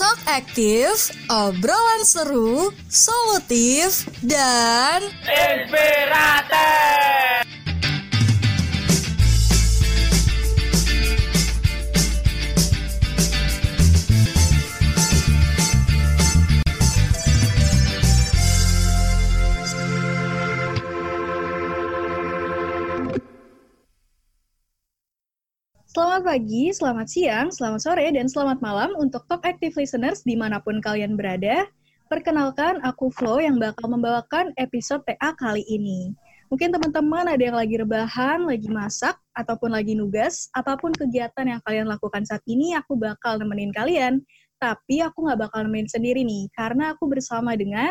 Talk aktif, obrolan seru, solutif, dan Inspiratif. Selamat pagi, selamat siang, selamat sore, dan selamat malam untuk Talk Active Listeners di mana pun kalian berada. Perkenalkan, aku Flo yang bakal membawakan episode TA kali ini. Mungkin teman-teman ada yang lagi rebahan, lagi masak, ataupun lagi nugas, apa pun kegiatan yang kalian lakukan saat ini, aku bakal nemenin kalian. Tapi aku nggak bakal nemenin sendiri nih, karena aku bersama dengan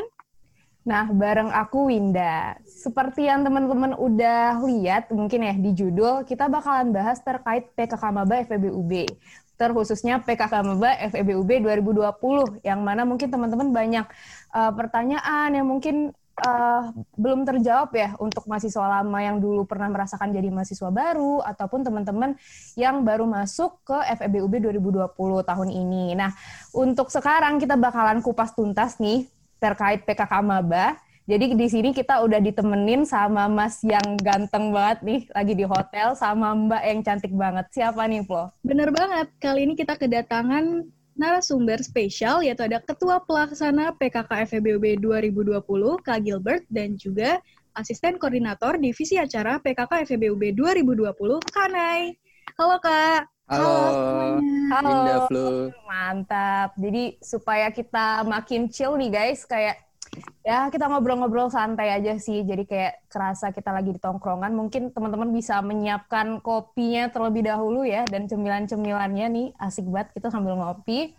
Nah, bareng aku Winda. Seperti yang teman-teman udah lihat mungkin ya di judul, kita bakalan bahas terkait PKK Maba FEBUB. Terkhususnya PKK Maba FEBUB 2020, yang mana mungkin teman-teman banyak uh, pertanyaan yang mungkin uh, belum terjawab ya untuk mahasiswa lama yang dulu pernah merasakan jadi mahasiswa baru ataupun teman-teman yang baru masuk ke FEBUB 2020 tahun ini. Nah, untuk sekarang kita bakalan kupas tuntas nih terkait PKK Maba. Jadi di sini kita udah ditemenin sama Mas yang ganteng banget nih, lagi di hotel, sama Mbak yang cantik banget. Siapa nih, Flo? Bener banget, kali ini kita kedatangan narasumber spesial, yaitu ada Ketua Pelaksana PKK FEBUB 2020, Kak Gilbert, dan juga Asisten Koordinator Divisi Acara PKK FEBUB 2020, Kak Nay. Halo, Kak. Halo, Halo. Winda Flu. Mantap. Jadi supaya kita makin chill nih guys, kayak ya kita ngobrol-ngobrol santai aja sih. Jadi kayak kerasa kita lagi di tongkrongan. Mungkin teman-teman bisa menyiapkan kopinya terlebih dahulu ya dan cemilan-cemilannya nih asik banget kita sambil ngopi.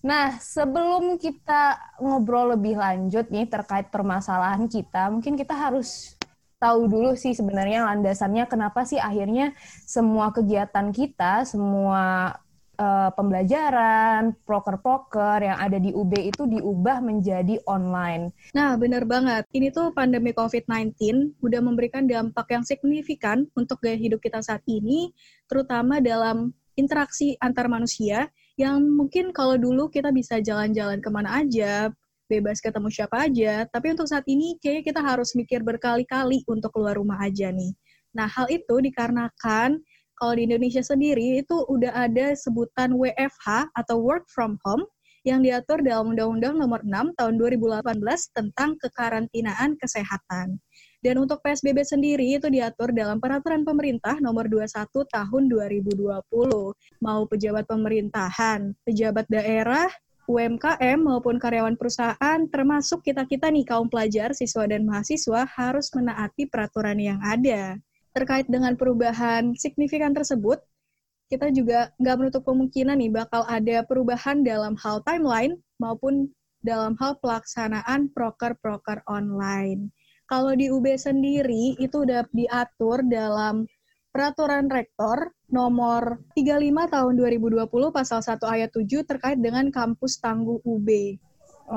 Nah, sebelum kita ngobrol lebih lanjut nih terkait permasalahan kita, mungkin kita harus tahu dulu sih sebenarnya landasannya kenapa sih akhirnya semua kegiatan kita, semua uh, pembelajaran, proker-proker yang ada di UB itu diubah menjadi online. Nah, benar banget. Ini tuh pandemi COVID-19 udah memberikan dampak yang signifikan untuk gaya hidup kita saat ini, terutama dalam interaksi antar manusia yang mungkin kalau dulu kita bisa jalan-jalan ke mana aja, bebas ketemu siapa aja, tapi untuk saat ini kayaknya kita harus mikir berkali-kali untuk keluar rumah aja nih. Nah, hal itu dikarenakan kalau di Indonesia sendiri itu udah ada sebutan WFH atau work from home yang diatur dalam Undang-Undang Nomor 6 Tahun 2018 tentang kekarantinaan kesehatan. Dan untuk PSBB sendiri itu diatur dalam Peraturan Pemerintah Nomor 21 Tahun 2020. Mau pejabat pemerintahan, pejabat daerah, UMKM maupun karyawan perusahaan, termasuk kita-kita nih kaum pelajar, siswa dan mahasiswa harus menaati peraturan yang ada. Terkait dengan perubahan signifikan tersebut, kita juga nggak menutup kemungkinan nih bakal ada perubahan dalam hal timeline maupun dalam hal pelaksanaan proker-proker online. Kalau di UB sendiri itu udah diatur dalam Peraturan Rektor nomor 35 tahun 2020 pasal 1 ayat 7 terkait dengan kampus tangguh UB.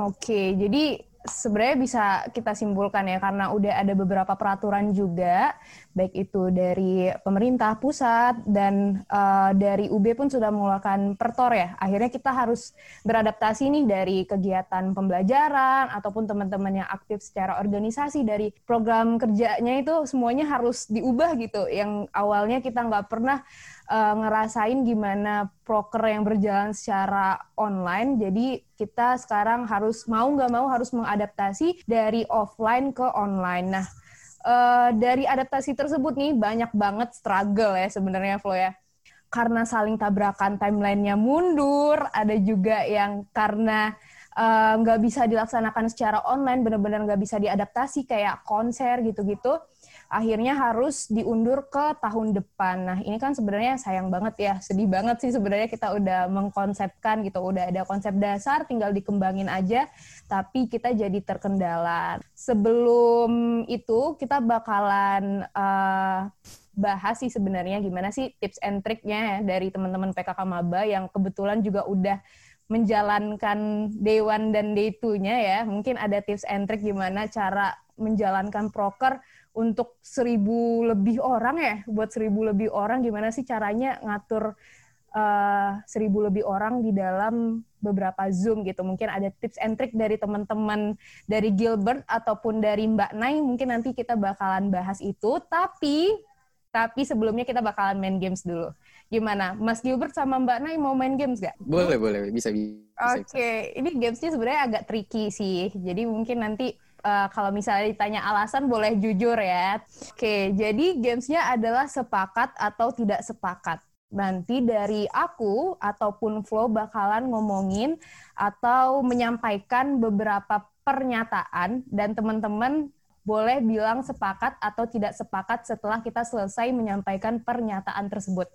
Oke, jadi sebenarnya bisa kita simpulkan ya karena udah ada beberapa peraturan juga baik itu dari pemerintah pusat dan uh, dari UB pun sudah mengeluarkan pertor ya akhirnya kita harus beradaptasi nih dari kegiatan pembelajaran ataupun teman-teman yang aktif secara organisasi dari program kerjanya itu semuanya harus diubah gitu yang awalnya kita nggak pernah uh, ngerasain gimana proker yang berjalan secara online. Jadi kita sekarang harus mau nggak mau harus mengadaptasi dari offline ke online. Nah, uh, dari adaptasi tersebut nih banyak banget struggle ya sebenarnya Flo ya. Karena saling tabrakan timelinenya mundur, ada juga yang karena nggak uh, bisa dilaksanakan secara online, benar-benar nggak bisa diadaptasi kayak konser gitu-gitu akhirnya harus diundur ke tahun depan. Nah, ini kan sebenarnya sayang banget ya, sedih banget sih sebenarnya kita udah mengkonsepkan gitu, udah ada konsep dasar, tinggal dikembangin aja, tapi kita jadi terkendala. Sebelum itu, kita bakalan uh, bahas sih sebenarnya gimana sih tips and triknya ya dari teman-teman PKK Maba yang kebetulan juga udah menjalankan day one dan day two-nya ya. Mungkin ada tips and trick gimana cara menjalankan proker untuk seribu lebih orang ya, buat seribu lebih orang gimana sih caranya ngatur uh, seribu lebih orang di dalam beberapa Zoom gitu. Mungkin ada tips and trick dari teman-teman dari Gilbert ataupun dari Mbak Nai. Mungkin nanti kita bakalan bahas itu. Tapi tapi sebelumnya kita bakalan main games dulu. Gimana? Mas Gilbert sama Mbak Nai mau main games gak? Boleh, boleh. Bisa, bisa. Oke. Okay. Ini gamesnya sebenarnya agak tricky sih. Jadi mungkin nanti uh, kalau misalnya ditanya alasan boleh jujur ya. Oke, okay, jadi gamesnya adalah sepakat atau tidak sepakat. Nanti dari aku ataupun Flo bakalan ngomongin atau menyampaikan beberapa pernyataan dan teman-teman boleh bilang sepakat atau tidak sepakat setelah kita selesai menyampaikan pernyataan tersebut.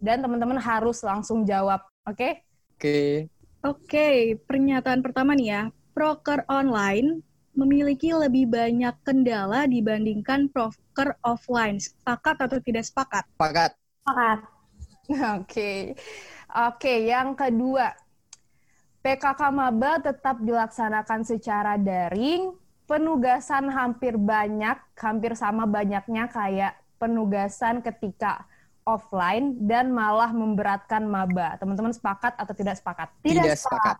Dan teman-teman harus langsung jawab, oke? Okay? Oke. Okay. Oke, okay, pernyataan pertama nih ya. Proker online memiliki lebih banyak kendala dibandingkan proker offline. Sepakat atau tidak sepakat? Sepakat. Sepakat. Oke. Okay. Oke, okay, yang kedua. PKK Maba tetap dilaksanakan secara daring penugasan hampir banyak, hampir sama banyaknya kayak penugasan ketika offline dan malah memberatkan maba. Teman-teman sepakat atau tidak sepakat? Tidak, tidak sepakat.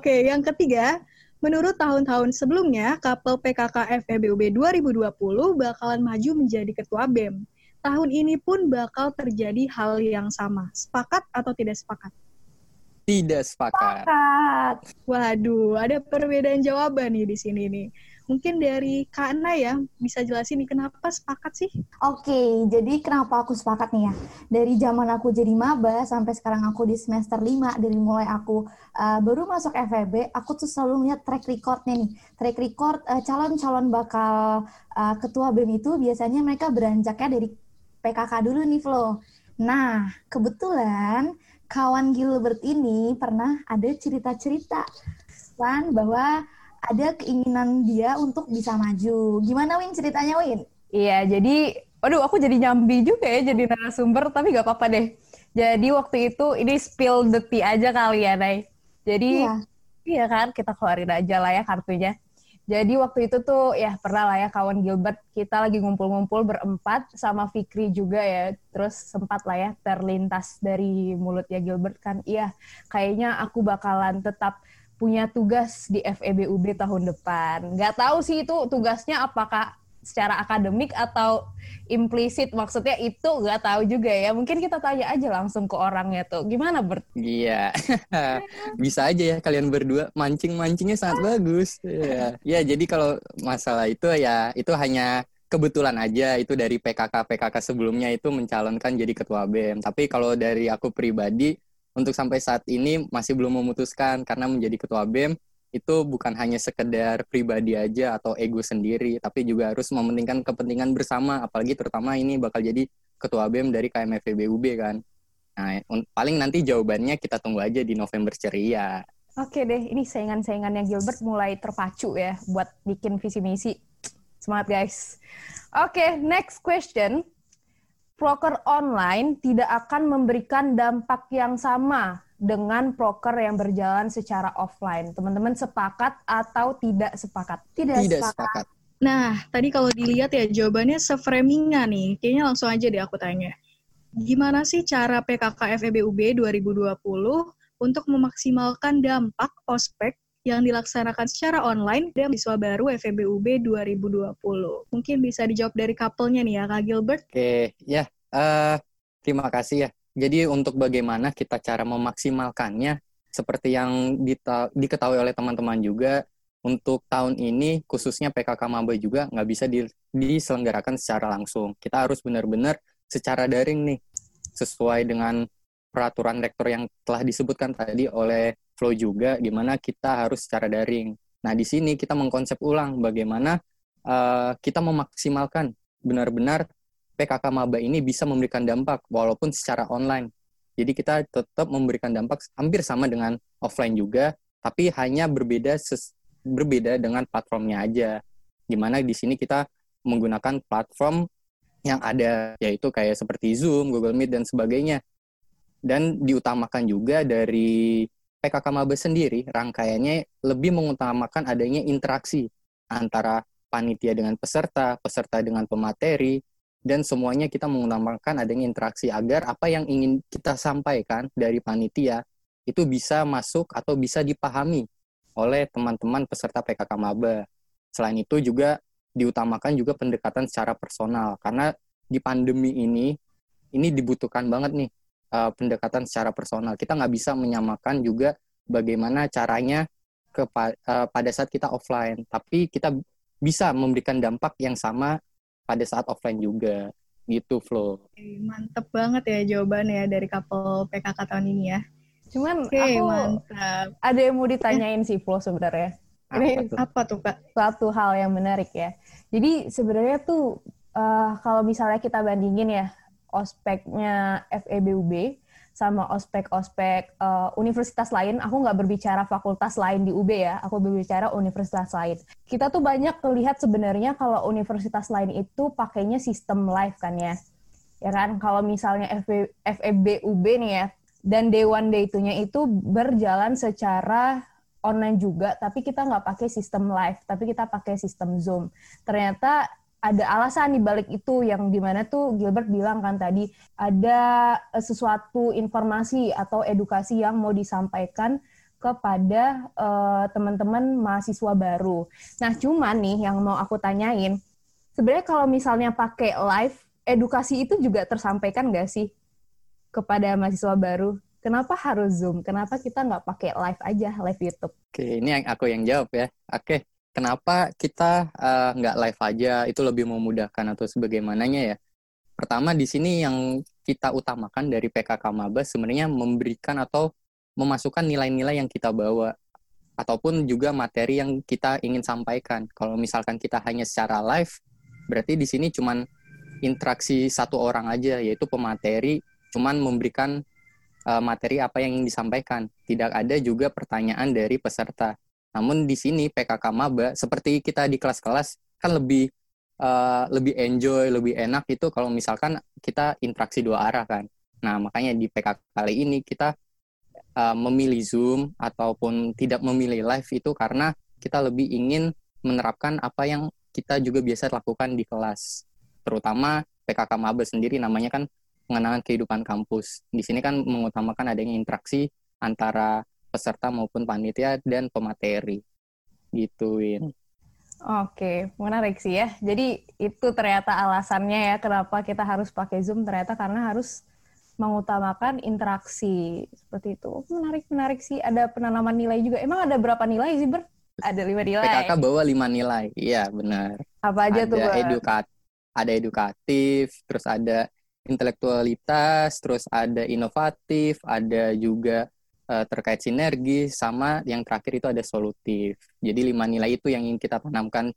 Oke, yang ketiga, menurut tahun-tahun sebelumnya, kapel PKK FEBUB 2020 bakalan maju menjadi ketua BEM. Tahun ini pun bakal terjadi hal yang sama. Sepakat atau tidak sepakat? Tidak sepakat. sepakat. Waduh, ada perbedaan jawaban nih di sini nih. Mungkin dari Kak ya, bisa jelasin nih kenapa sepakat sih? Oke, jadi kenapa aku sepakat nih ya? Dari zaman aku jadi maba sampai sekarang aku di semester 5, dari mulai aku uh, baru masuk FEB, aku tuh selalu lihat track recordnya nih. Track record eh, calon-calon bakal uh, ketua BEM itu biasanya mereka beranjaknya dari PKK dulu nih, Flo. Nah, kebetulan kawan Gilbert ini pernah ada cerita-cerita kan bahwa ada keinginan dia untuk bisa maju. Gimana Win ceritanya Win? Iya, jadi aduh aku jadi nyambi juga ya jadi narasumber, tapi gak apa-apa deh. Jadi waktu itu ini spill the tea aja kali ya, Nay. Jadi iya. iya kan, kita keluarin aja lah ya kartunya. Jadi waktu itu tuh ya pernah lah ya kawan Gilbert kita lagi ngumpul-ngumpul berempat sama Fikri juga ya. Terus sempat lah ya terlintas dari mulutnya Gilbert kan, iya kayaknya aku bakalan tetap punya tugas di FEBUB tahun depan. Nggak tahu sih itu tugasnya apakah secara akademik atau implisit. Maksudnya itu nggak tahu juga ya. Mungkin kita tanya aja langsung ke orangnya tuh. Gimana Bert? Iya. Bisa aja ya kalian berdua. Mancing mancingnya sangat bagus. Ya ya jadi kalau masalah itu ya itu hanya kebetulan aja. Itu dari PKK PKK sebelumnya itu mencalonkan jadi ketua BEM tapi kalau dari aku pribadi untuk sampai saat ini masih belum memutuskan karena menjadi ketua BEM itu bukan hanya sekedar pribadi aja atau ego sendiri, tapi juga harus mementingkan kepentingan bersama, apalagi terutama ini bakal jadi ketua BEM dari KMFBUB kan. Nah, paling nanti jawabannya kita tunggu aja di November ceria. Oke deh, ini saingan-saingannya Gilbert mulai terpacu ya buat bikin visi misi. Semangat guys. Oke, next question proker online tidak akan memberikan dampak yang sama dengan proker yang berjalan secara offline. Teman-teman sepakat atau tidak sepakat? Tidak, tidak sepakat. sepakat. Nah, tadi kalau dilihat ya jawabannya seframingan nih. Kayaknya langsung aja deh aku tanya. Gimana sih cara PKK FEBUB 2020 untuk memaksimalkan dampak ospek yang dilaksanakan secara online dan siswa baru FEBUB 2020. Mungkin bisa dijawab dari couple-nya nih ya, Kak Gilbert. Oke, ya. Uh, terima kasih ya. Jadi untuk bagaimana kita cara memaksimalkannya, seperti yang diketahui oleh teman-teman juga, untuk tahun ini khususnya PKK Maba juga nggak bisa di diselenggarakan secara langsung. Kita harus benar-benar secara daring nih, sesuai dengan peraturan rektor yang telah disebutkan tadi oleh Flow juga gimana kita harus secara daring. Nah, di sini kita mengkonsep ulang bagaimana uh, kita memaksimalkan benar-benar PKK Maba ini bisa memberikan dampak walaupun secara online. Jadi kita tetap memberikan dampak hampir sama dengan offline juga, tapi hanya berbeda berbeda dengan platformnya aja. Gimana di sini kita menggunakan platform yang ada yaitu kayak seperti Zoom, Google Meet dan sebagainya. Dan diutamakan juga dari PKK Maba sendiri, rangkaiannya lebih mengutamakan adanya interaksi antara panitia dengan peserta, peserta dengan pemateri, dan semuanya kita mengutamakan adanya interaksi agar apa yang ingin kita sampaikan dari panitia itu bisa masuk atau bisa dipahami oleh teman-teman peserta PKK Maba. Selain itu juga diutamakan juga pendekatan secara personal karena di pandemi ini ini dibutuhkan banget nih uh, pendekatan secara personal. Kita nggak bisa menyamakan juga bagaimana caranya ke uh, pada saat kita offline, tapi kita bisa memberikan dampak yang sama pada saat offline juga. Gitu, Flo. Mantep banget ya jawabannya dari couple PKK tahun ini ya. Cuman Oke, aku mantap. ada yang mau ditanyain sih, Flo sebenarnya. Ini apa tuh, Kak? Suatu hal yang menarik ya. Jadi sebenarnya tuh uh, kalau misalnya kita bandingin ya ospeknya FEBUB sama ospek-ospek uh, universitas lain, aku nggak berbicara fakultas lain di UB ya, aku berbicara universitas lain. Kita tuh banyak melihat sebenarnya kalau universitas lain itu pakainya sistem live kan ya. Ya kan, kalau misalnya FEBUB nih ya, dan day one day itunya itu berjalan secara online juga, tapi kita nggak pakai sistem live, tapi kita pakai sistem Zoom. Ternyata ada alasan di balik itu yang di mana tuh Gilbert bilang kan tadi ada eh, sesuatu informasi atau edukasi yang mau disampaikan kepada uh, teman-teman mahasiswa baru. Nah, cuman nih yang mau aku tanyain, sebenarnya kalau misalnya pakai live, edukasi itu juga tersampaikan nggak sih kepada mahasiswa baru? Kenapa harus Zoom? Kenapa kita nggak pakai live aja, live YouTube? Oke, ini yang aku yang jawab ya. Oke, kenapa kita uh, nggak live aja? Itu lebih memudahkan atau sebagaimananya ya? Pertama di sini yang kita utamakan dari PKK Maba sebenarnya memberikan atau memasukkan nilai-nilai yang kita bawa ataupun juga materi yang kita ingin sampaikan. Kalau misalkan kita hanya secara live berarti di sini cuman interaksi satu orang aja yaitu pemateri cuman memberikan uh, materi apa yang ingin disampaikan. Tidak ada juga pertanyaan dari peserta namun di sini PKK maba seperti kita di kelas-kelas kan lebih uh, lebih enjoy, lebih enak itu kalau misalkan kita interaksi dua arah kan. Nah, makanya di PKK kali ini kita uh, memilih Zoom ataupun tidak memilih live itu karena kita lebih ingin menerapkan apa yang kita juga biasa lakukan di kelas. Terutama PKK maba sendiri namanya kan pengenalan kehidupan kampus. Di sini kan mengutamakan adanya interaksi antara peserta maupun panitia dan pemateri gituin. Oke, menarik sih ya. Jadi itu ternyata alasannya ya kenapa kita harus pakai Zoom ternyata karena harus mengutamakan interaksi seperti itu. Menarik, menarik sih. Ada penanaman nilai juga. Emang ada berapa nilai sih, Ber? Ada lima nilai. PKK bawa lima nilai. Iya, benar. Apa aja ada tuh, Ber? Edukat, ada edukatif, terus ada intelektualitas, terus ada inovatif, ada juga uh, terkait sinergi sama yang terakhir itu ada solutif. Jadi lima nilai itu yang ingin kita tanamkan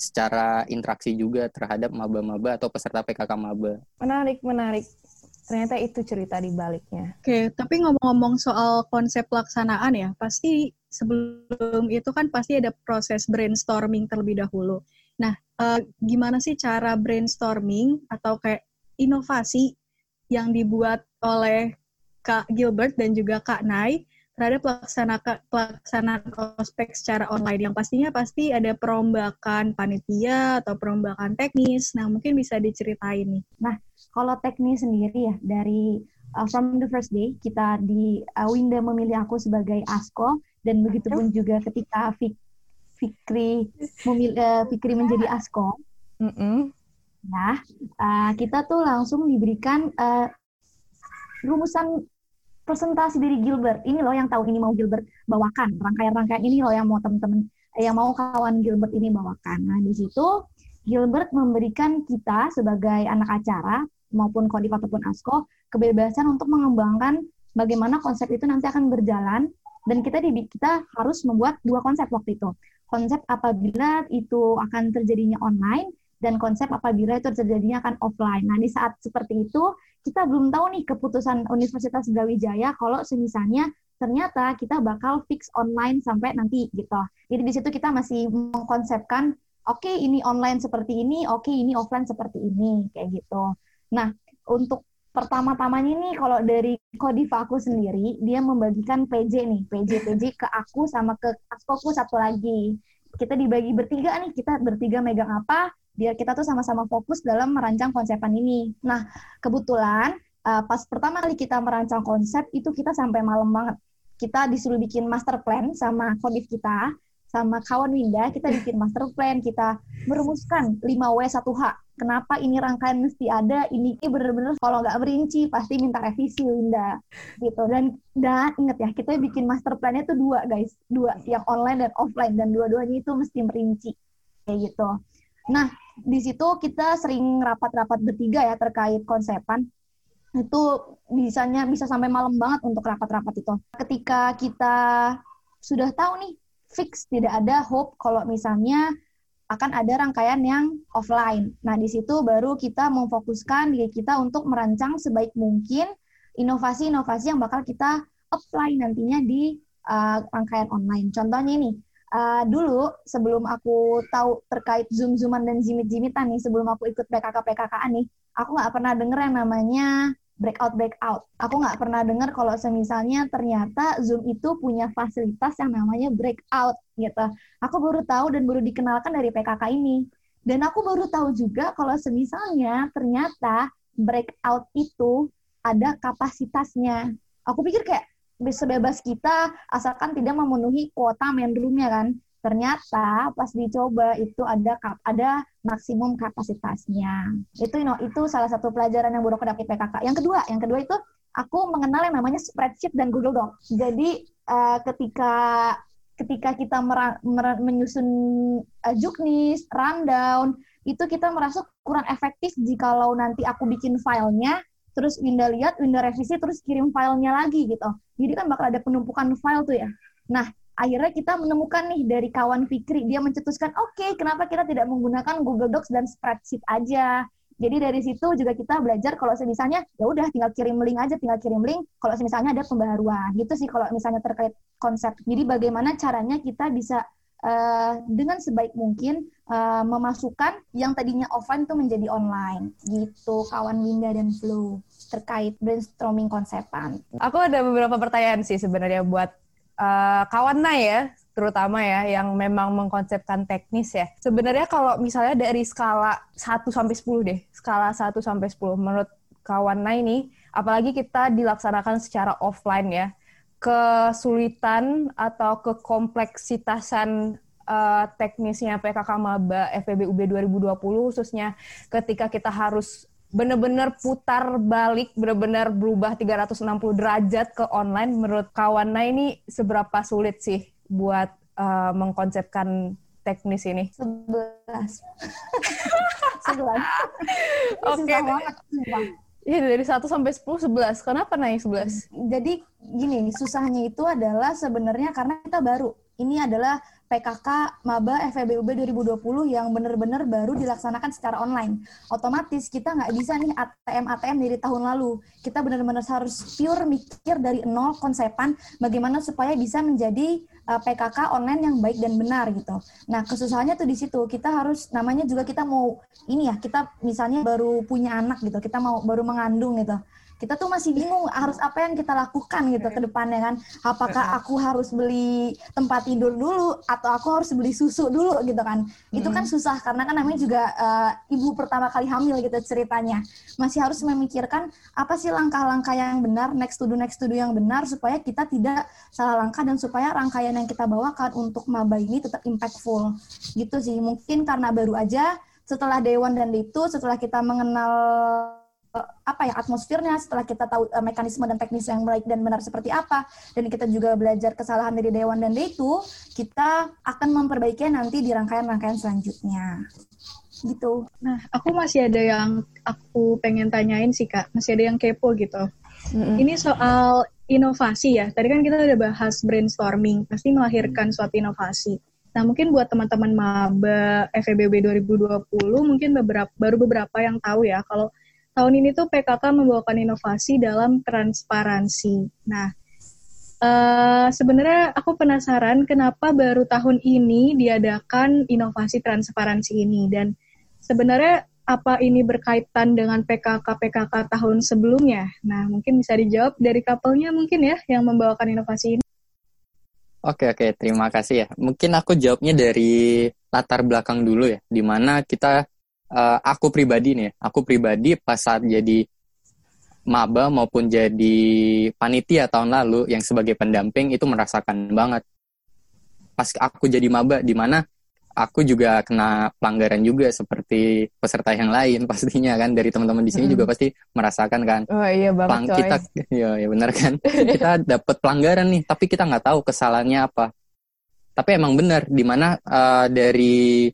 secara interaksi juga terhadap maba-maba atau peserta PKK maba. Menarik, menarik. Ternyata itu cerita di baliknya. Oke, tapi ngomong-ngomong soal konsep pelaksanaan ya, pasti sebelum itu kan pasti ada proses brainstorming terlebih dahulu. Nah, uh, gimana sih cara brainstorming atau kayak inovasi yang dibuat oleh Kak Gilbert dan juga Kak Nai terhadap pelaksana, pelaksanaan ospek secara online yang pastinya pasti ada perombakan panitia atau perombakan teknis. Nah, mungkin bisa diceritain nih. Nah, kalau teknis sendiri ya dari uh, from the first day kita di uh, Winda memilih aku sebagai asko dan begitu pun juga ketika Fik Fikri memilih uh, Fikri menjadi asko. Mm -mm. Nah, uh, kita tuh langsung diberikan uh, rumusan presentasi dari Gilbert. Ini loh yang tahu ini mau Gilbert bawakan. Rangkaian-rangkaian ini loh yang mau teman-teman yang mau kawan Gilbert ini bawakan. Nah, di situ Gilbert memberikan kita sebagai anak acara maupun Kodif ataupun ASKO kebebasan untuk mengembangkan bagaimana konsep itu nanti akan berjalan dan kita di kita harus membuat dua konsep waktu itu. Konsep apabila itu akan terjadinya online dan konsep apabila itu terjadinya akan offline. Nah, di saat seperti itu kita belum tahu nih keputusan Universitas Brawijaya kalau semisalnya ternyata kita bakal fix online sampai nanti gitu. Jadi di situ kita masih mengkonsepkan oke okay, ini online seperti ini, oke okay, ini offline seperti ini kayak gitu. Nah, untuk pertama-tamanya nih kalau dari Kodiva aku sendiri dia membagikan PJ nih, PJ PJ ke aku sama ke Askoku satu lagi. Kita dibagi bertiga nih, kita bertiga megang apa, biar kita tuh sama-sama fokus dalam merancang konsepan ini. Nah, kebetulan uh, pas pertama kali kita merancang konsep itu kita sampai malam banget. Kita disuruh bikin master plan sama kodif kita, sama kawan Winda, kita bikin master plan, kita merumuskan 5W1H. Kenapa ini rangkaian mesti ada, ini bener-bener kalau nggak merinci pasti minta revisi Winda. Gitu. Dan dan inget ya, kita bikin master plan-nya itu dua guys, dua yang online dan offline dan dua-duanya itu mesti merinci kayak gitu. Nah, di situ kita sering rapat-rapat bertiga ya terkait konsepan itu bisanya bisa sampai malam banget untuk rapat-rapat itu. Ketika kita sudah tahu nih fix tidak ada hope kalau misalnya akan ada rangkaian yang offline. Nah, di situ baru kita memfokuskan diri kita untuk merancang sebaik mungkin inovasi-inovasi yang bakal kita apply nantinya di uh, rangkaian online. Contohnya ini, uh, dulu sebelum aku tahu terkait zoom-zooman dan jimit-jimitan nih, sebelum aku ikut PKK-PKK nih, aku nggak pernah denger yang namanya breakout breakout. Aku nggak pernah dengar kalau semisalnya ternyata Zoom itu punya fasilitas yang namanya breakout gitu. Aku baru tahu dan baru dikenalkan dari PKK ini. Dan aku baru tahu juga kalau semisalnya ternyata breakout itu ada kapasitasnya. Aku pikir kayak sebebas kita asalkan tidak memenuhi kuota main roomnya kan. Ternyata pas dicoba itu ada ada maksimum kapasitasnya. Itu you know, itu salah satu pelajaran yang buruk dapat PKK. Yang kedua, yang kedua itu aku mengenal yang namanya spreadsheet dan Google Doc. Jadi uh, ketika ketika kita mer mer menyusun uh, juknis, rundown, itu kita merasa kurang efektif jikalau nanti aku bikin filenya, terus Winda lihat, Winda revisi, terus kirim filenya lagi gitu. Jadi kan bakal ada penumpukan file tuh ya. Nah, akhirnya kita menemukan nih dari kawan Fikri dia mencetuskan oke okay, kenapa kita tidak menggunakan Google Docs dan spreadsheet aja jadi dari situ juga kita belajar kalau misalnya ya udah tinggal kirim link aja tinggal kirim link kalau misalnya ada pembaharuan gitu sih kalau misalnya terkait konsep jadi bagaimana caranya kita bisa uh, dengan sebaik mungkin uh, memasukkan yang tadinya offline itu menjadi online gitu kawan Winda dan Flu terkait brainstorming konsepan. Aku ada beberapa pertanyaan sih sebenarnya buat uh, kawan ya terutama ya yang memang mengkonsepkan teknis ya. Sebenarnya kalau misalnya dari skala 1 sampai 10 deh, skala 1 sampai 10 menurut kawan Nai ini apalagi kita dilaksanakan secara offline ya, kesulitan atau kekompleksitasan uh, teknisnya PKK Maba FEB UB 2020 khususnya ketika kita harus bener-bener putar balik, bener-bener berubah 360 derajat ke online. Menurut kawannya ini seberapa sulit sih buat uh, mengkonsepkan teknis ini? Sebelas. Sebelas. Oke. Iya dari 1 sampai 10 11. Kenapa naik 11? Jadi gini, susahnya itu adalah sebenarnya karena kita baru. Ini adalah PKK Maba FEBUB 2020 yang benar-benar baru dilaksanakan secara online. Otomatis kita nggak bisa nih ATM-ATM dari tahun lalu. Kita benar-benar harus pure mikir dari nol konsepan bagaimana supaya bisa menjadi eh, PKK online yang baik dan benar gitu. Nah, kesusahannya tuh di situ. Kita harus namanya juga kita mau ini ya, kita misalnya baru punya anak gitu, kita mau baru mengandung gitu kita tuh masih bingung harus apa yang kita lakukan gitu ke depannya kan. Apakah aku harus beli tempat tidur dulu atau aku harus beli susu dulu gitu kan. Itu kan susah karena kan namanya juga uh, ibu pertama kali hamil gitu ceritanya. Masih harus memikirkan apa sih langkah-langkah yang benar next to do next to do yang benar supaya kita tidak salah langkah dan supaya rangkaian yang kita bawakan untuk maba ini tetap impactful. Gitu sih. Mungkin karena baru aja setelah dewan dan itu setelah kita mengenal apa ya atmosfernya setelah kita tahu uh, mekanisme dan teknis yang baik dan benar seperti apa dan kita juga belajar kesalahan dari dewan dan itu kita akan memperbaiki nanti di rangkaian-rangkaian selanjutnya gitu. Nah, aku masih ada yang aku pengen tanyain sih kak, masih ada yang kepo gitu. Mm-hmm. Ini soal inovasi ya. Tadi kan kita udah bahas brainstorming, pasti melahirkan suatu inovasi. Nah, mungkin buat teman-teman maba FEBB 2020 mungkin beberapa baru beberapa yang tahu ya kalau tahun ini tuh PKK membawakan inovasi dalam transparansi. Nah, uh, sebenarnya aku penasaran kenapa baru tahun ini diadakan inovasi transparansi ini dan sebenarnya apa ini berkaitan dengan PKK-PKK tahun sebelumnya? Nah, mungkin bisa dijawab dari kapelnya mungkin ya yang membawakan inovasi ini. Oke, oke, terima kasih ya. Mungkin aku jawabnya dari latar belakang dulu ya, di mana kita uh, aku pribadi nih, aku pribadi pas saat jadi maba maupun jadi panitia tahun lalu yang sebagai pendamping itu merasakan banget. Pas aku jadi maba di mana aku juga kena pelanggaran juga seperti peserta yang lain pastinya kan dari teman-teman di sini hmm. juga pasti merasakan kan. Oh iya banget Pelang, Kita ya ya benar kan. kita dapat pelanggaran nih tapi kita nggak tahu kesalahannya apa. Tapi emang benar di mana uh, dari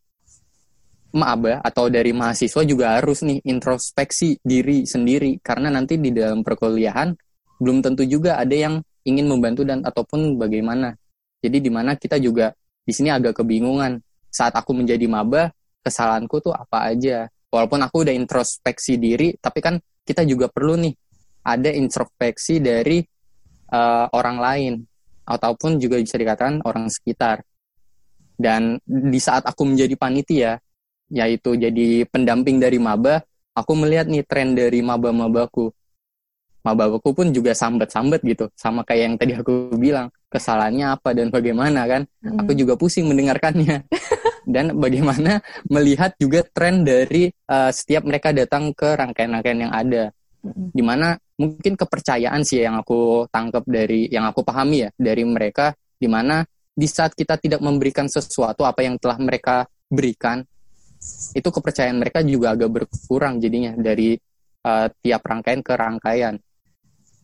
maba atau dari mahasiswa juga harus nih introspeksi diri sendiri karena nanti di dalam perkuliahan belum tentu juga ada yang ingin membantu dan ataupun bagaimana. Jadi di mana kita juga di sini agak kebingungan saat aku menjadi maba kesalahanku tuh apa aja. Walaupun aku udah introspeksi diri, tapi kan kita juga perlu nih ada introspeksi dari uh, orang lain ataupun juga bisa dikatakan orang sekitar. Dan di saat aku menjadi panitia, yaitu jadi pendamping dari maba, aku melihat nih tren dari maba-mabaku. Maba-mabaku pun juga sambet-sambet gitu, sama kayak yang tadi aku bilang, kesalahannya apa dan bagaimana kan. Hmm. Aku juga pusing mendengarkannya. dan bagaimana melihat juga tren dari uh, setiap mereka datang ke rangkaian-rangkaian yang ada. Hmm. Di mana mungkin kepercayaan sih yang aku tangkap dari, yang aku pahami ya, dari mereka, di mana di saat kita tidak memberikan sesuatu apa yang telah mereka berikan, itu kepercayaan mereka juga agak berkurang jadinya dari uh, tiap rangkaian ke rangkaian.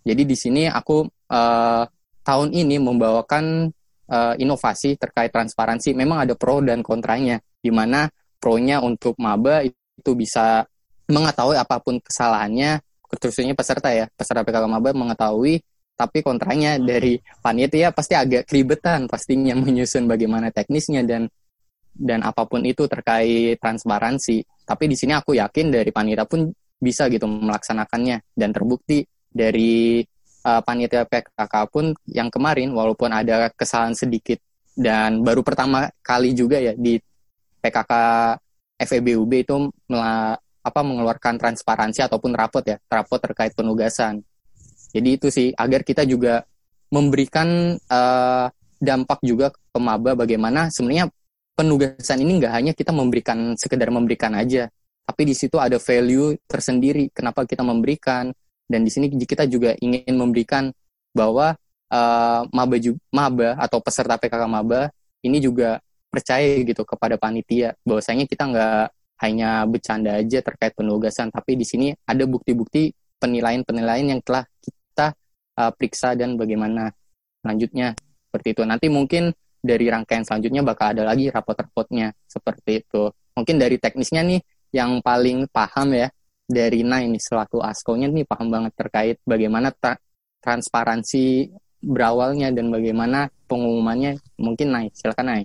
Jadi di sini aku uh, tahun ini membawakan uh, inovasi terkait transparansi. Memang ada pro dan kontranya, di mana pro-nya untuk maba itu bisa mengetahui apa pun kesalahannya, khususnya peserta ya, peserta PKK maba mengetahui tapi kontranya dari panitia pasti agak keribetan pastinya menyusun bagaimana teknisnya dan dan apa pun itu terkait transparansi. Tapi di sini aku yakin dari panitia pun bisa gitu melaksanakannya dan terbukti dari uh, panitia PKK pun yang kemarin walaupun ada kesalahan sedikit dan baru pertama kali juga ya di PKK FEBUB itu apa mengeluarkan transparansi ataupun rapot ya, rapot terkait penugasan. Jadi itu sih agar kita juga memberikan uh, dampak juga ke maba bagaimana sebenarnya penugasan ini nggak hanya kita memberikan sekedar memberikan aja, tapi di situ ada value tersendiri kenapa kita memberikan. Dan di sini kita juga ingin memberikan bahwa uh, maba maba atau peserta PKK maba ini juga percaya gitu kepada panitia bahwasanya kita nggak hanya bercanda aja terkait penugasan tapi di sini ada bukti-bukti penilaian-penilaian yang telah kita uh, periksa dan bagaimana lanjutnya. Seperti itu. Nanti mungkin dari rangkaian selanjutnya bakal ada lagi rapot-rapotnya seperti itu. Mungkin dari teknisnya nih yang paling paham ya dari Nai ini selaku askonya nih paham banget terkait bagaimana tra transparansi berawalnya dan bagaimana pengumumannya. Mungkin Nai, silakan Nai.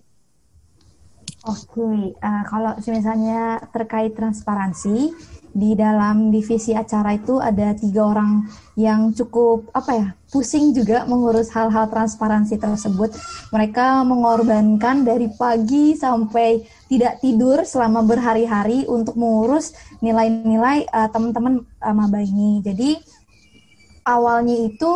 Oke, okay. uh, kalau misalnya terkait transparansi, di dalam divisi acara itu ada tiga orang yang cukup apa ya pusing juga mengurus hal-hal transparansi tersebut. Mereka mengorbankan dari pagi sampai tidak tidur selama berhari-hari untuk mengurus nilai-nilai uh, teman-teman uh, maba ini. Jadi awalnya itu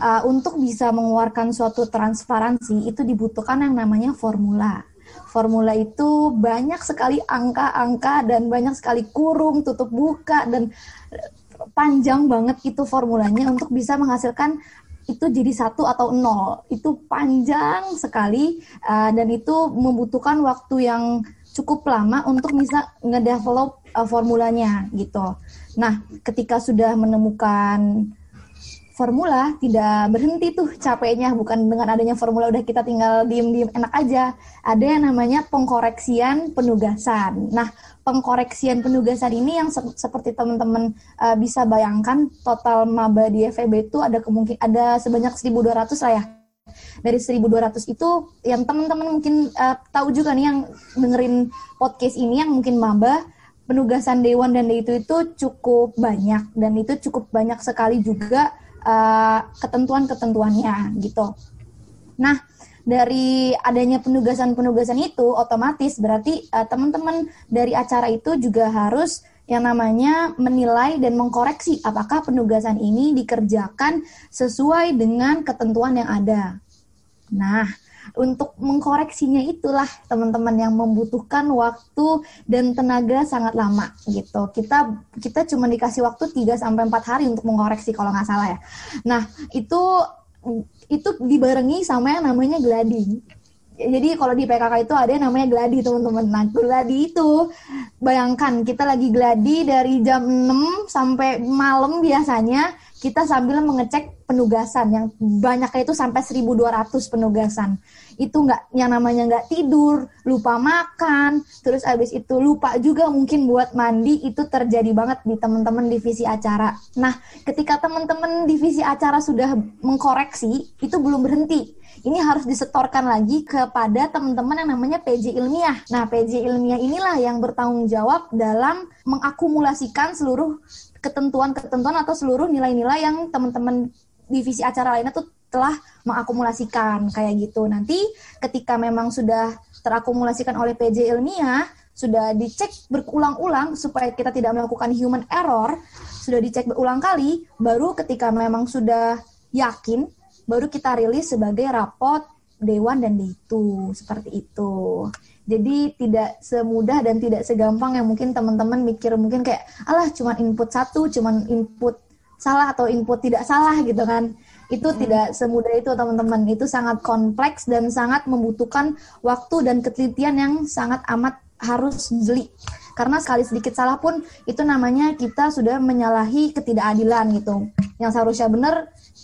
uh, untuk bisa mengeluarkan suatu transparansi itu dibutuhkan yang namanya formula formula itu banyak sekali angka-angka dan banyak sekali kurung, tutup buka dan panjang banget itu formulanya untuk bisa menghasilkan itu jadi satu atau nol itu panjang sekali uh, dan itu membutuhkan waktu yang cukup lama untuk bisa ngedevelop uh, formulanya gitu. Nah, ketika sudah menemukan formula tidak berhenti tuh capeknya. Bukan dengan adanya formula udah kita tinggal diem-diem enak aja. Ada yang namanya pengkoreksian penugasan. Nah pengkoreksian penugasan ini yang se seperti teman-teman uh, bisa bayangkan total maba di FEB itu ada kemungkinan ada sebanyak 1200 lah ya. Dari 1200 itu yang teman-teman mungkin uh, tahu juga nih yang dengerin podcast ini yang mungkin maba penugasan dewan dan itu itu cukup banyak. Dan itu cukup banyak sekali juga uh, ketentuan-ketentuannya gitu. Nah, dari adanya penugasan-penugasan itu otomatis berarti uh, teman-teman dari acara itu juga harus yang namanya menilai dan mengkoreksi apakah penugasan ini dikerjakan sesuai dengan ketentuan yang ada. Nah, untuk mengkoreksinya itulah teman-teman yang membutuhkan waktu dan tenaga sangat lama gitu. Kita kita cuma dikasih waktu 3 sampai 4 hari untuk mengkoreksi kalau nggak salah ya. Nah, itu itu dibarengi sama yang namanya gladi jadi kalau di PKK itu ada yang namanya gladi teman-teman. Nah gladi itu bayangkan kita lagi gladi dari jam 6 sampai malam biasanya kita sambil mengecek penugasan yang banyaknya itu sampai 1200 penugasan. Itu nggak yang namanya nggak tidur, lupa makan, terus abis itu lupa juga mungkin buat mandi itu terjadi banget di teman-teman divisi acara. Nah, ketika teman-teman divisi acara sudah mengkoreksi, itu belum berhenti ini harus disetorkan lagi kepada teman-teman yang namanya PJ ilmiah. Nah, PJ ilmiah inilah yang bertanggung jawab dalam mengakumulasikan seluruh ketentuan-ketentuan atau seluruh nilai-nilai yang teman-teman divisi acara lainnya tuh telah mengakumulasikan kayak gitu. Nanti ketika memang sudah terakumulasikan oleh PJ ilmiah, sudah dicek berulang-ulang supaya kita tidak melakukan human error, sudah dicek berulang kali, baru ketika memang sudah yakin baru kita rilis sebagai rapot dewan dan D2 seperti itu. Jadi tidak semudah dan tidak segampang yang mungkin teman-teman mikir mungkin kayak alah cuma input satu, cuma input salah atau input tidak salah gitu kan. Itu hmm. tidak semudah itu teman-teman. Itu sangat kompleks dan sangat membutuhkan waktu dan ketelitian yang sangat amat harus jeli. Karena sekali sedikit salah pun itu namanya kita sudah menyalahi ketidakadilan gitu. Yang seharusnya benar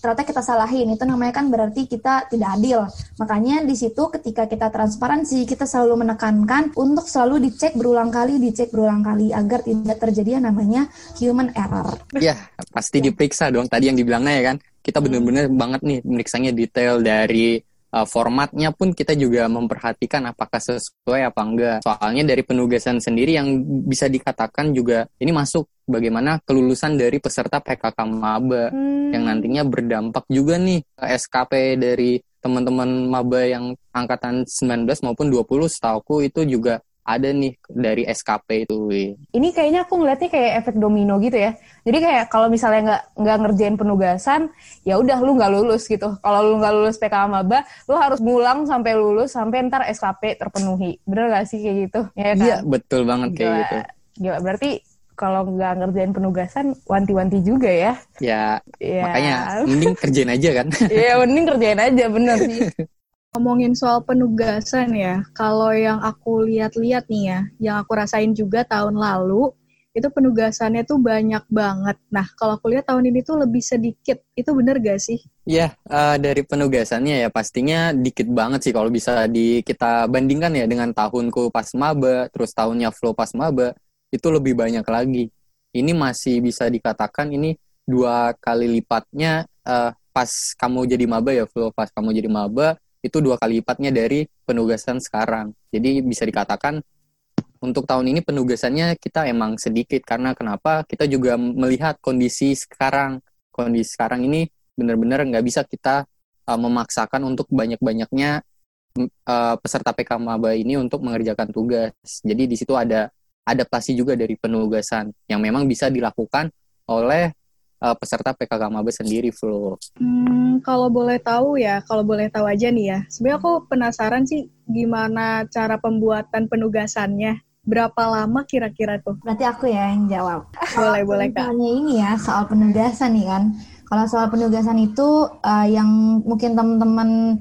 ternyata kita salahin. Itu namanya kan berarti kita tidak adil. Makanya di situ ketika kita transparansi kita selalu menekankan untuk selalu dicek berulang kali dicek berulang kali agar tidak terjadi yang namanya human error. Ya pasti diperiksa dong. Tadi yang dibilangnya ya kan kita benar-benar banget nih meriksanya detail dari uh, formatnya pun kita juga memperhatikan apakah sesuai apa enggak. Soalnya dari penugasan sendiri yang bisa dikatakan juga ini masuk bagaimana kelulusan dari peserta PKK maba hmm. yang nantinya berdampak juga nih ke SKP dari teman-teman maba yang angkatan 19 maupun 20 setauku itu juga ada nih dari SKP itu. Ini kayaknya aku ngeliatnya kayak efek domino gitu ya. Jadi kayak kalau misalnya nggak nggak ngerjain penugasan, ya udah lu nggak lulus gitu. Kalau lu nggak lulus PKA maba, lu harus ngulang sampai lulus sampai ntar SKP terpenuhi. Bener gak sih kayak gitu? Ya kan? Iya betul banget kayak Gila. gitu. Gila, berarti kalau nggak ngerjain penugasan wanti-wanti juga ya. Ya, ya. makanya mending kerjain aja kan. Iya, mending kerjain aja bener sih. Ngomongin soal penugasan ya, kalau yang aku lihat-lihat nih ya, yang aku rasain juga tahun lalu, itu penugasannya tuh banyak banget. Nah, kalau aku lihat tahun ini tuh lebih sedikit. Itu bener gak sih? Iya, uh, dari penugasannya ya pastinya dikit banget sih kalau bisa di kita bandingkan ya dengan tahunku pas maba, terus tahunnya flow pas maba, itu lebih banyak lagi. Ini masih bisa dikatakan ini dua kali lipatnya uh, pas kamu jadi maba ya flow pas kamu jadi maba itu dua kali lipatnya dari penugasan sekarang. Jadi bisa dikatakan untuk tahun ini penugasannya kita emang sedikit karena kenapa? Kita juga melihat kondisi sekarang. Kondisi sekarang ini benar-benar nggak bisa kita uh, memaksakan untuk banyak-banyaknya uh, peserta PK Maba ini untuk mengerjakan tugas. Jadi di situ ada adaptasi juga dari penugasan yang memang bisa dilakukan oleh uh, peserta PKK Mabes sendiri, Flo? Hmm, kalau boleh tahu ya, kalau boleh tahu aja nih ya. Sebenarnya aku penasaran sih gimana cara pembuatan penugasannya. Berapa lama kira-kira tuh? Berarti aku ya yang jawab. Boleh, boleh Kak. ini ya, soal penugasan nih kan. Kalau soal penugasan itu uh, yang mungkin teman-teman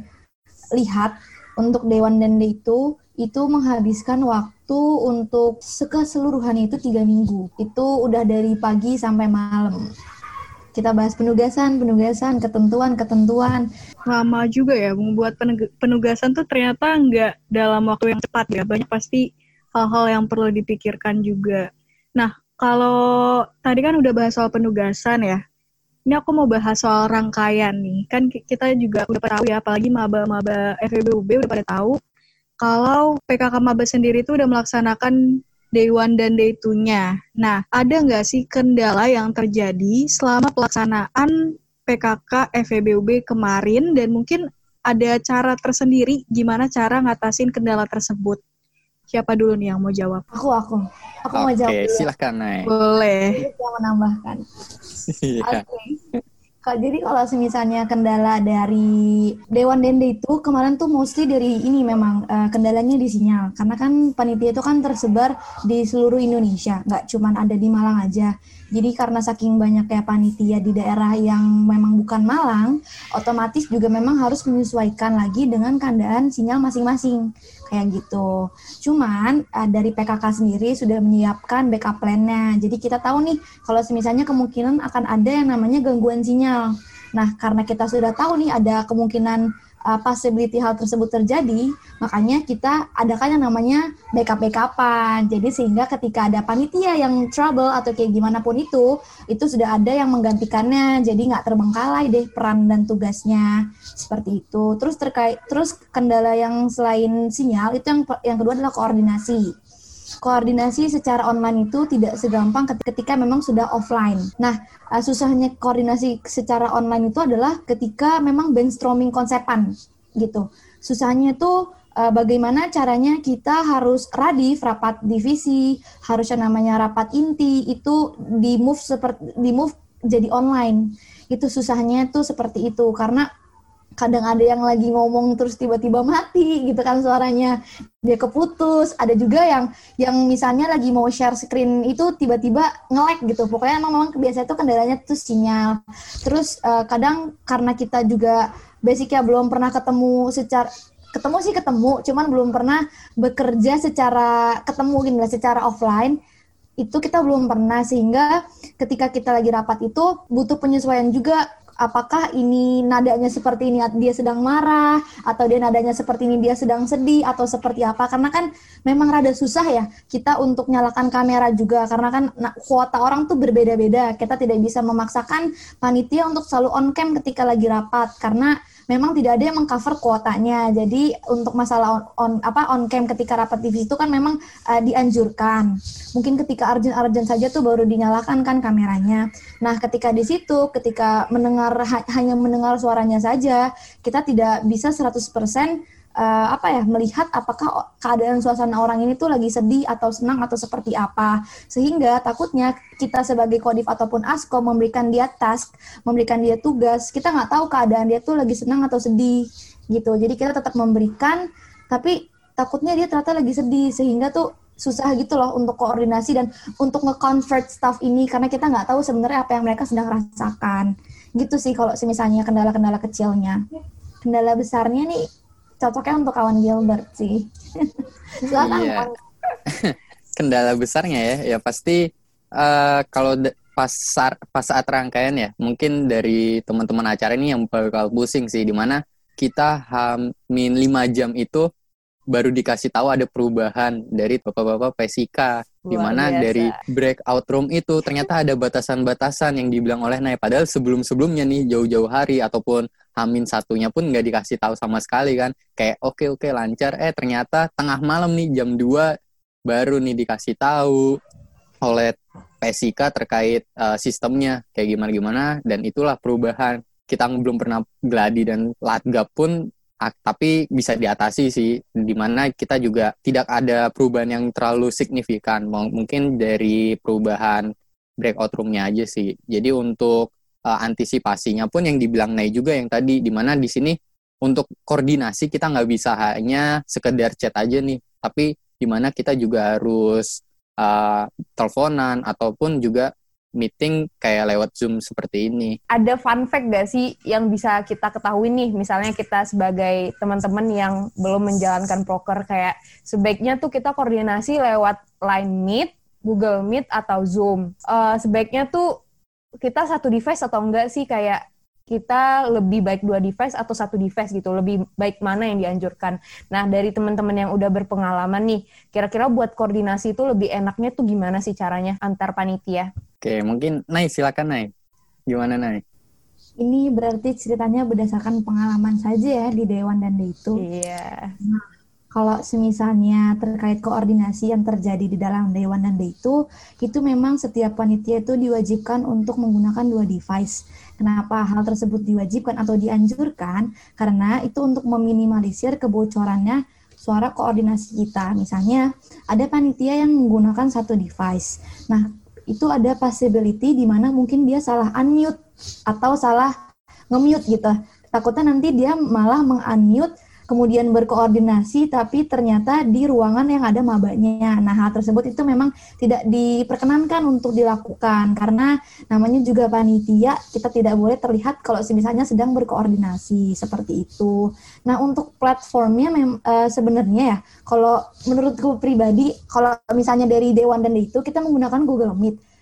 lihat untuk Dewan dan itu itu menghabiskan waktu untuk keseluruhan itu tiga minggu. Itu udah dari pagi sampai malam kita bahas penugasan, penugasan, ketentuan, ketentuan. Lama juga ya membuat penugasan tuh ternyata nggak dalam waktu yang cepat ya. Banyak pasti hal-hal yang perlu dipikirkan juga. Nah, kalau tadi kan udah bahas soal penugasan ya. Ini aku mau bahas soal rangkaian nih. Kan kita juga udah tahu ya, apalagi maba-maba FEBUB udah pada tahu kalau PKK Maba sendiri itu udah melaksanakan day one dan day two-nya. Nah, ada nggak sih kendala yang terjadi selama pelaksanaan PKK FEBUB kemarin dan mungkin ada cara tersendiri gimana cara ngatasin kendala tersebut? Siapa dulu nih yang mau jawab? Aku, aku. Aku Oke, mau jawab. Oke, silahkan, Nay. Boleh. Bisa menambahkan. Iya. Oke. Kak, jadi kalau misalnya kendala dari Dewan Dende itu kemarin tuh mostly dari ini memang uh, kendalanya di sinyal. Karena kan panitia itu kan tersebar di seluruh Indonesia, nggak cuma ada di Malang aja. Jadi karena saking banyaknya panitia di daerah yang memang bukan Malang, otomatis juga memang harus menyesuaikan lagi dengan keadaan sinyal masing-masing kayak gitu. Cuman uh, dari PKK sendiri sudah menyiapkan backup plan-nya. Jadi kita tahu nih kalau misalnya kemungkinan akan ada yang namanya gangguan sinyal sinyal. Nah, karena kita sudah tahu nih ada kemungkinan uh, possibility hal tersebut terjadi, makanya kita adakan yang namanya backup backupan. Jadi sehingga ketika ada panitia yang trouble atau kayak gimana pun itu, itu sudah ada yang menggantikannya. Jadi nggak terbengkalai deh peran dan tugasnya seperti itu. Terus terkait terus kendala yang selain sinyal itu yang yang kedua adalah koordinasi koordinasi secara online itu tidak segampang ketika memang sudah offline. Nah, uh, susahnya koordinasi secara online itu adalah ketika memang brainstorming konsepan gitu. Susahnya itu uh, bagaimana caranya kita harus radif rapat divisi, harusnya namanya rapat inti itu di move seperti di move jadi online. Itu susahnya itu seperti itu karena kadang ada yang lagi ngomong terus tiba-tiba mati gitu kan suaranya. Dia keputus. Ada juga yang yang misalnya lagi mau share screen itu tiba-tiba ngelek gitu. Pokoknya emang memang biasa itu kendalanya tuh sinyal. Terus uh, kadang karena kita juga basicnya belum pernah ketemu secara ketemu sih ketemu cuman belum pernah bekerja secara ketemu gitu secara offline itu kita belum pernah. Sehingga ketika kita lagi rapat itu butuh penyesuaian juga apakah ini nadanya seperti ini dia sedang marah atau dia nadanya seperti ini dia sedang sedih atau seperti apa karena kan memang rada susah ya kita untuk nyalakan kamera juga karena kan kuota orang tuh berbeda-beda kita tidak bisa memaksakan panitia untuk selalu on cam ketika lagi rapat karena memang tidak ada yang mengcover kuotanya. Jadi untuk masalah on, on apa on cam ketika rapat TV itu kan memang uh, dianjurkan. Mungkin ketika arjen-arjen saja tuh baru dinyalakan kan kameranya. Nah, ketika di situ ketika mendengar ha, hanya mendengar suaranya saja, kita tidak bisa 100% uh, apa ya melihat apakah keadaan suasana orang ini tuh lagi sedih atau senang atau seperti apa. Sehingga takutnya kita sebagai kodif ataupun asko memberikan dia task memberikan dia tugas kita nggak tahu keadaan dia tuh lagi senang atau sedih gitu. Jadi kita tetap memberikan tapi takutnya dia ternyata lagi sedih. Sehingga tuh susah gitu loh untuk koordinasi dan untuk nge-convert staff ini karena kita nggak tahu sebenarnya apa yang mereka sedang rasakan gitu sih kalau misalnya kendala-kendala kecilnya kendala besarnya nih cocoknya untuk kawan Gilbert sih. Silakan. Iya. Kendala besarnya ya, ya pasti uh, kalau pas saat, pas saat rangkaian ya, mungkin dari teman-teman acara ini yang bakal pusing sih, di mana kita hamin 5 jam itu baru dikasih tahu ada perubahan dari bapak-bapak PSIK di mana dari breakout room itu ternyata ada batasan-batasan yang dibilang oleh Nay. Padahal sebelum-sebelumnya nih jauh-jauh hari ataupun Hamin satunya pun nggak dikasih tahu sama sekali kan. Kayak oke okay, oke okay, lancar. Eh ternyata tengah malam nih jam 2 baru nih dikasih tahu oleh PSIK terkait uh, sistemnya. Kayak gimana gimana dan itulah perubahan. Kita belum pernah gladi dan latgap pun tapi bisa diatasi sih di mana kita juga tidak ada perubahan yang terlalu signifikan. Mungkin dari perubahan breakout roomnya aja sih. Jadi untuk uh, antisipasinya pun yang dibilang Nay juga yang tadi di mana di sini untuk koordinasi kita nggak bisa hanya sekedar chat aja nih. Tapi di mana kita juga harus uh, teleponan ataupun juga meeting kayak lewat Zoom seperti ini. Ada fun fact gak sih yang bisa kita ketahui nih, misalnya kita sebagai teman-teman yang belum menjalankan proker kayak sebaiknya tuh kita koordinasi lewat Line Meet, Google Meet atau Zoom. Uh, sebaiknya tuh kita satu device atau enggak sih kayak kita lebih baik dua device atau satu device gitu, lebih baik mana yang dianjurkan. Nah, dari teman-teman yang udah berpengalaman nih, kira-kira buat koordinasi itu lebih enaknya tuh gimana sih caranya antar panitia? Oke, mungkin Nai silakan Nai. Gimana Nai? Ini berarti ceritanya berdasarkan pengalaman saja ya di Dewan dan itu. Iya. Nah, kalau semisalnya terkait koordinasi yang terjadi di dalam Dewan dan itu, itu memang setiap panitia itu diwajibkan untuk menggunakan dua device. Kenapa hal tersebut diwajibkan atau dianjurkan? Karena itu untuk meminimalisir kebocorannya suara koordinasi kita. Misalnya, ada panitia yang menggunakan satu device. Nah, itu ada possibility di mana mungkin dia salah unmute atau salah nge-mute gitu. Takutnya nanti dia malah meng-unmute kemudian berkoordinasi tapi ternyata di ruangan yang ada mabanya. Nah, hal tersebut itu memang tidak diperkenankan untuk dilakukan karena namanya juga panitia, kita tidak boleh terlihat kalau misalnya sedang berkoordinasi seperti itu. Nah, untuk platformnya mem, uh, sebenarnya ya, kalau menurutku pribadi, kalau misalnya dari Dewan dan itu kita menggunakan Google Meet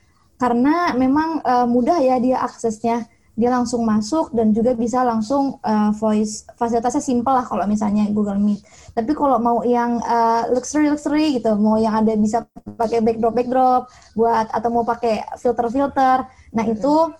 karena memang uh, mudah ya dia aksesnya dia langsung masuk dan juga bisa langsung uh, voice fasilitasnya simple lah kalau misalnya Google Meet. Tapi kalau mau yang uh, luxury luxury gitu, mau yang ada bisa pakai backdrop backdrop buat atau mau pakai filter filter, nah itu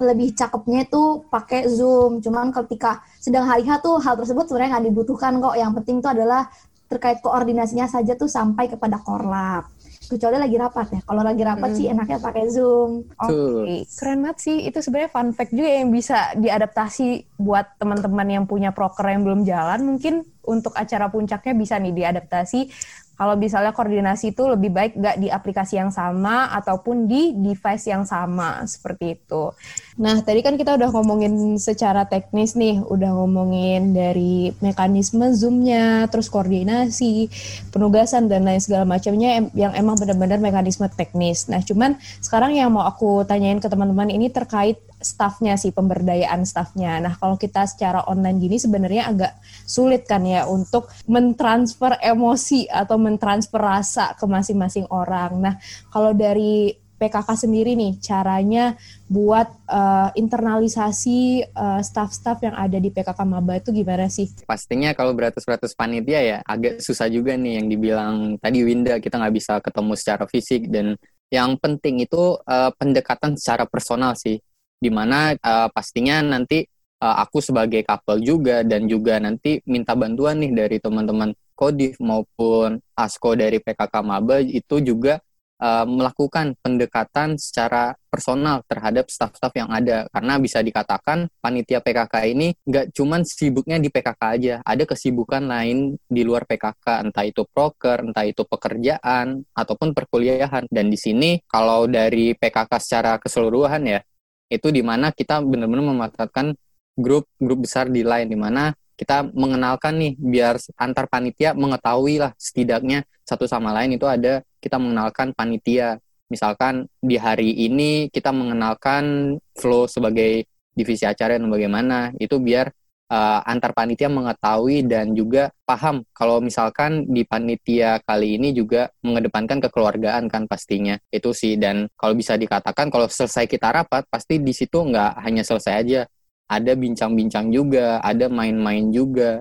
lebih cakepnya itu pakai Zoom. Cuman ketika sedang hari H tuh hal tersebut sebenarnya nggak dibutuhkan kok. Yang penting itu adalah terkait koordinasinya saja tuh sampai kepada korlap kecuali lagi rapat ya. Kalau lagi rapat hmm. sih enaknya pakai Zoom. Oke, okay. keren banget sih. Itu sebenarnya fun fact juga yang bisa diadaptasi buat teman-teman yang punya proker yang belum jalan. Mungkin untuk acara puncaknya bisa nih diadaptasi kalau misalnya koordinasi itu lebih baik nggak di aplikasi yang sama ataupun di device yang sama seperti itu. Nah tadi kan kita udah ngomongin secara teknis nih, udah ngomongin dari mekanisme zoomnya, terus koordinasi, penugasan dan lain segala macamnya yang emang benar-benar mekanisme teknis. Nah cuman sekarang yang mau aku tanyain ke teman-teman ini terkait staffnya sih pemberdayaan staffnya. Nah kalau kita secara online gini sebenarnya agak sulit kan ya untuk mentransfer emosi atau mentransfer rasa ke masing-masing orang. Nah kalau dari PKK sendiri nih caranya buat uh, internalisasi uh, staff-staff yang ada di PKK Maba itu gimana sih? Pastinya kalau beratus-beratus panitia ya agak susah juga nih yang dibilang tadi Winda kita nggak bisa ketemu secara fisik dan yang penting itu uh, pendekatan secara personal sih di mana uh, pastinya nanti uh, aku sebagai couple juga dan juga nanti minta bantuan nih dari teman-teman Kodif maupun ASKO dari PKK Maba itu juga uh, melakukan pendekatan secara personal terhadap staf-staf yang ada. Karena bisa dikatakan panitia PKK ini nggak cuman sibuknya di PKK aja. Ada kesibukan lain di luar PKK entah itu proker entah itu pekerjaan ataupun perkuliahan. Dan di sini kalau dari PKK secara keseluruhan ya itu di mana kita benar-benar memanfaatkan grup grup besar di lain di mana kita mengenalkan nih biar antar panitia mengetahui lah setidaknya satu sama lain itu ada kita mengenalkan panitia. Misalkan di hari ini kita mengenalkan flow sebagai divisi acara dan bagaimana itu biar uh, antar panitia mengetahui dan juga paham kalau misalkan di panitia kali ini juga mengedepankan kekeluargaan kan pastinya. Itu sih dan kalau bisa dikatakan kalau selesai kita rapat pasti di situ nggak hanya selesai aja. Ada bincang-bincang juga ada main-main juga.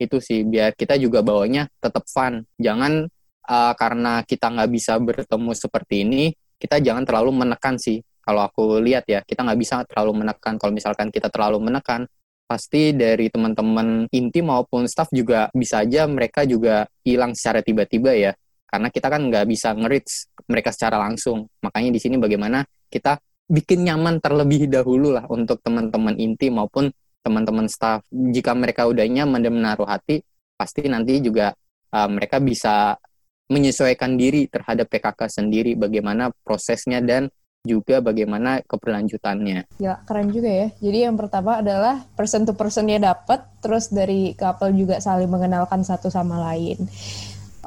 Itu sih biar kita juga bawanya tetap fun. Jangan uh, karena kita nggak bisa bertemu seperti ini kita jangan terlalu menekan sih. Kalau aku lihat ya kita nggak bisa terlalu menekan. Kalau misalkan kita terlalu menekan pasti dari teman-teman inti maupun staff juga bisa aja mereka juga hilang secara tiba-tiba ya. Karena kita kan nggak bisa nge mereka secara langsung. Makanya di sini bagaimana kita bikin nyaman terlebih dahulu lah untuk teman-teman inti maupun teman-teman staff. Jika mereka udah nyaman dan menaruh hati pasti nanti juga uh, mereka bisa menyesuaikan diri terhadap PKK sendiri bagaimana prosesnya dan juga bagaimana keberlanjutannya. Ya, keren juga ya. Jadi yang pertama adalah person to personnya dapat, terus dari couple juga saling mengenalkan satu sama lain.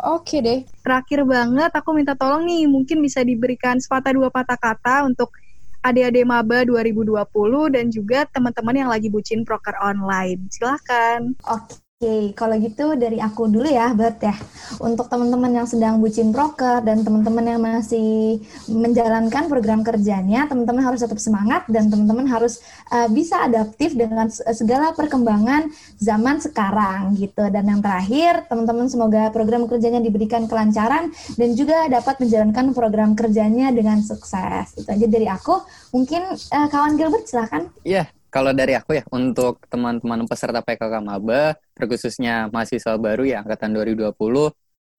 Oke deh. Terakhir banget, aku minta tolong nih, mungkin bisa diberikan sepatah dua patah kata untuk adik-adik maba 2020 dan juga teman-teman yang lagi bucin proker online. Silahkan. Oke. Oke, kalau gitu dari aku dulu ya, Bert ya. Untuk teman-teman yang sedang bucin broker dan teman-teman yang masih menjalankan program kerjanya, teman-teman harus tetap semangat dan teman-teman harus uh, bisa adaptif dengan segala perkembangan zaman sekarang gitu. Dan yang terakhir, teman-teman semoga program kerjanya diberikan kelancaran dan juga dapat menjalankan program kerjanya dengan sukses. Itu aja dari aku. Mungkin uh, kawan Gilbert silahkan. Iya, yeah kalau dari aku ya untuk teman-teman peserta PKK Maba, terkhususnya mahasiswa baru ya angkatan 2020, uh,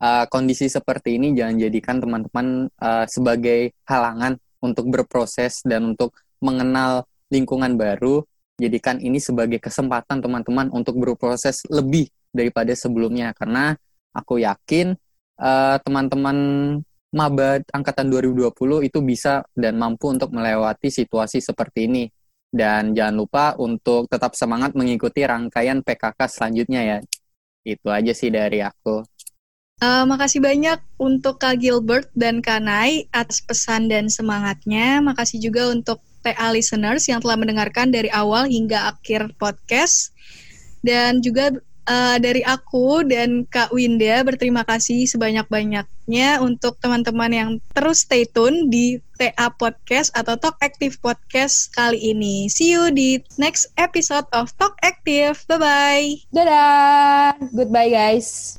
eh, kondisi seperti ini jangan jadikan teman-teman uh, sebagai halangan untuk berproses dan untuk mengenal lingkungan baru. Jadikan ini sebagai kesempatan teman-teman untuk berproses lebih daripada sebelumnya karena aku yakin uh, teman-teman maba angkatan 2020 itu bisa dan mampu untuk melewati situasi seperti ini Dan jangan lupa untuk tetap semangat mengikuti rangkaian PKK selanjutnya ya. Itu aja sih dari aku. Uh, makasih banyak untuk Kak Gilbert dan Kak Nai atas pesan dan semangatnya. Makasih juga untuk TA listeners yang telah mendengarkan dari awal hingga akhir podcast. Dan juga uh, dari aku dan Kak Winda berterima kasih sebanyak-banyaknya untuk teman-teman yang terus stay tune di TA Podcast atau Talk Active Podcast kali ini. See you di next episode of Talk Active. Bye-bye. Dadah. Goodbye guys.